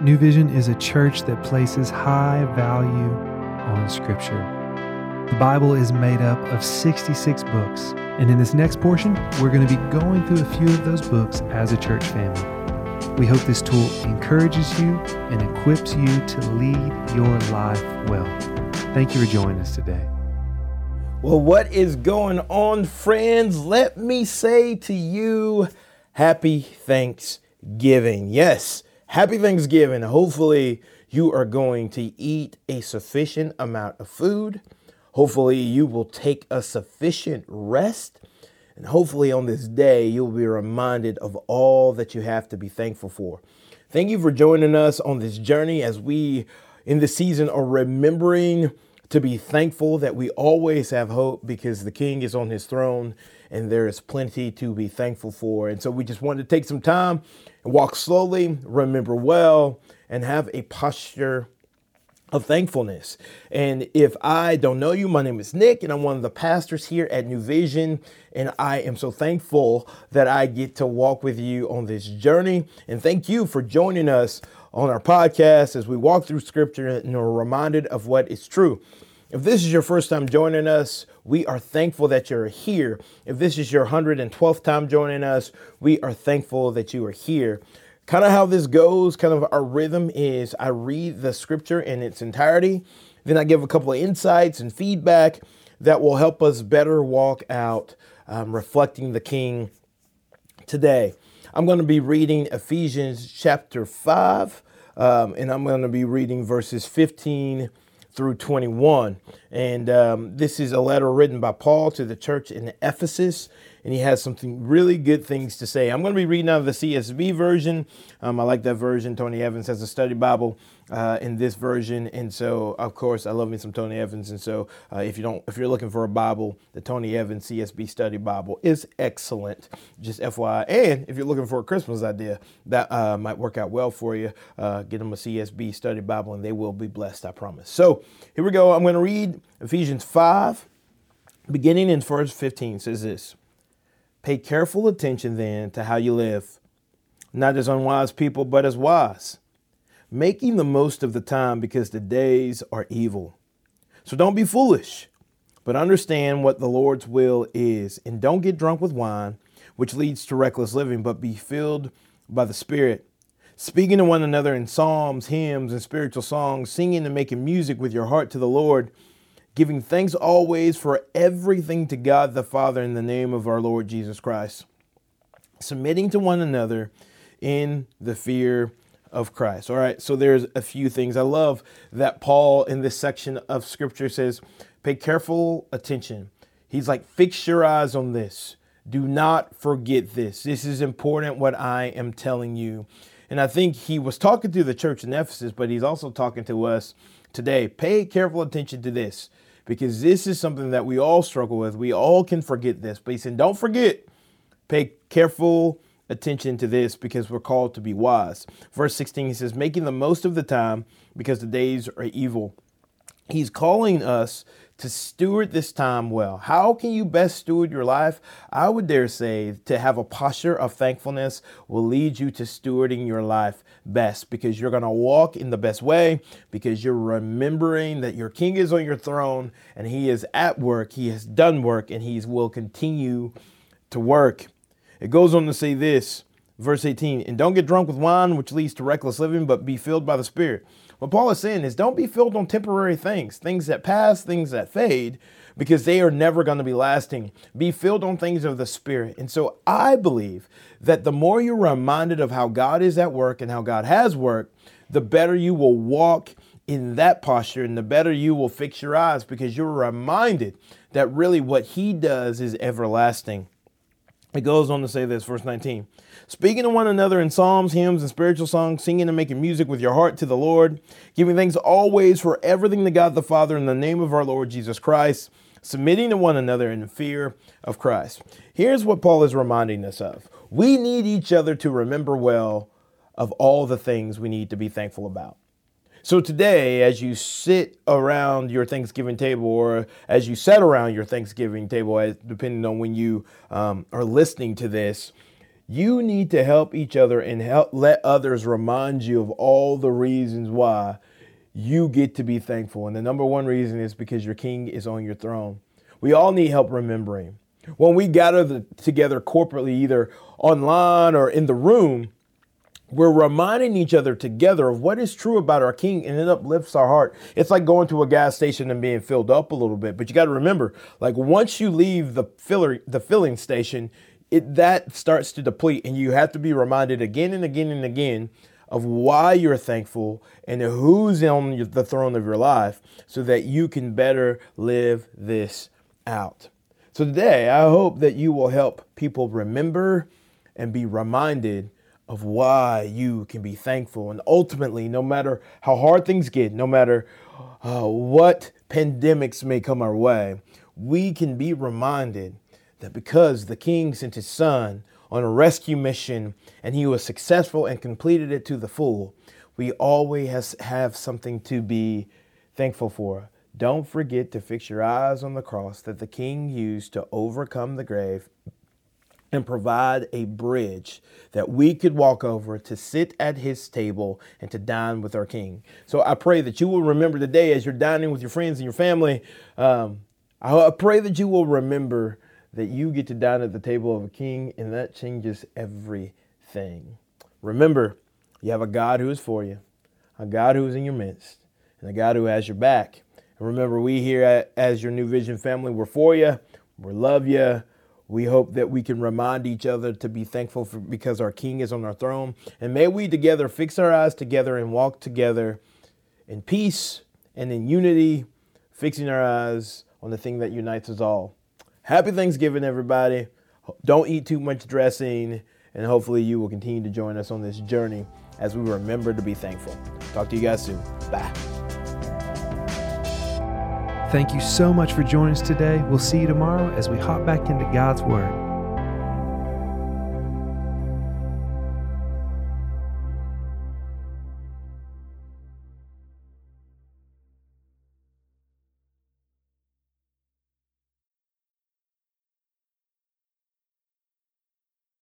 New Vision is a church that places high value on Scripture. The Bible is made up of 66 books, and in this next portion, we're going to be going through a few of those books as a church family. We hope this tool encourages you and equips you to lead your life well. Thank you for joining us today. Well, what is going on, friends? Let me say to you, happy Thanksgiving. Yes, happy Thanksgiving. Hopefully, you are going to eat a sufficient amount of food. Hopefully, you will take a sufficient rest. And hopefully, on this day, you'll be reminded of all that you have to be thankful for. Thank you for joining us on this journey as we, in this season, are remembering to be thankful that we always have hope because the king is on his throne and there is plenty to be thankful for. And so we just wanted to take some time and walk slowly, remember well, and have a posture of thankfulness. And if I don't know you, my name is Nick, and I'm one of the pastors here at New Vision. And I am so thankful that I get to walk with you on this journey. And thank you for joining us on our podcast as we walk through scripture and are reminded of what is true. If this is your first time joining us, we are thankful that you're here. If this is your 112th time joining us, we are thankful that you are here. Kind of how this goes, kind of our rhythm is I read the scripture in its entirety, then I give a couple of insights and feedback that will help us better walk out um, reflecting the King today. I'm going to be reading Ephesians chapter 5, um, and I'm going to be reading verses 15 through 21. And um, this is a letter written by Paul to the church in Ephesus and he has something really good things to say. I'm going to be reading out of the CSB version. Um, I like that version. Tony Evans has a study Bible uh, in this version, and so of course I love me some Tony Evans. And so uh, if you don't, if you're looking for a Bible, the Tony Evans CSB Study Bible is excellent. Just FYI, and if you're looking for a Christmas idea, that uh, might work out well for you. Uh, get them a CSB Study Bible, and they will be blessed. I promise. So here we go. I'm going to read Ephesians five, beginning in verse 15. Says this. Pay careful attention then to how you live, not as unwise people, but as wise, making the most of the time because the days are evil. So don't be foolish, but understand what the Lord's will is, and don't get drunk with wine, which leads to reckless living, but be filled by the Spirit, speaking to one another in psalms, hymns, and spiritual songs, singing and making music with your heart to the Lord giving thanks always for everything to God the Father in the name of our Lord Jesus Christ, submitting to one another in the fear of Christ. All right, so there's a few things. I love that Paul in this section of scripture says, pay careful attention. He's like, fix your eyes on this. Do not forget this. This is important what I am telling you. And I think he was talking to the church in Ephesus, but he's also talking to us today. Pay careful attention to this because this is something that we all struggle with. We all can forget this. But he said, don't forget, pay careful attention to this because we're called to be wise. Verse 16, he says, making the most of the time because the days are evil. He's calling us to steward this time well. How can you best steward your life? I would dare say to have a posture of thankfulness will lead you to stewarding your life best because you're going to walk in the best way because you're remembering that your king is on your throne and he is at work, he has done work, and he will continue to work. It goes on to say this, verse 18, and don't get drunk with wine, which leads to reckless living, but be filled by the Spirit what Paul is saying is don't be filled on temporary things, things that pass, things that fade, because they are never going to be lasting. Be filled on things of the Spirit. And so I believe that the more you're reminded of how God is at work and how God has worked, the better you will walk in that posture and the better you will fix your eyes because you're reminded that really what He does is everlasting. It goes on to say this, verse 19. Speaking to one another in psalms, hymns, and spiritual songs, singing and making music with your heart to the Lord, giving thanks always for everything to God the Father in the name of our Lord Jesus Christ, submitting to one another in the fear of Christ. Here's what Paul is reminding us of we need each other to remember well of all the things we need to be thankful about. So today, as you sit around your Thanksgiving table, or as you sat around your Thanksgiving table, depending on when you um, are listening to this, You need to help each other and help let others remind you of all the reasons why you get to be thankful. And the number one reason is because your king is on your throne. We all need help remembering. When we gather the, together corporately, either online or in the room, we're reminding each other together of what is true about our king and it uplifts our heart. It's like going to a gas station and being filled up a little bit but you got to remember like once you leave the filler the filling station it that starts to deplete and you have to be reminded again and again and again of why you're thankful and who's on the throne of your life so that you can better live this out. So today i hope that you will help people remember and be reminded of why you can be thankful. And ultimately, no matter how hard things get, no matter uh, what pandemics may come our way, we can be reminded that because the king sent his son on a rescue mission and he was successful and completed it to the full, we always have something to be thankful for. Don't forget to fix your eyes on the cross that the king used to overcome the grave and provide a bridge that we could walk over to sit at his table and to dine with our king. So I pray that you will remember today as you're dining with your friends and your family. Um, I pray that you will remember that you get to dine at the table of a king, and that changes everything. Remember, you have a God who is for you, a God who is in your midst, and a God who has your back. And remember, we here at, as your New Vision family, we're for you, we love you we hope that we can remind each other to be thankful for, because our King is on our throne. And may we together fix our eyes together and walk together in peace and in unity, fixing our eyes on the thing that unites us all. Happy Thanksgiving, everybody. Don't eat too much dressing, and hopefully, you will continue to join us on this journey as we remember to be thankful. Talk to you guys soon. Bye. Thank you so much for joining us today. We'll see you tomorrow as we hop back into God's Word.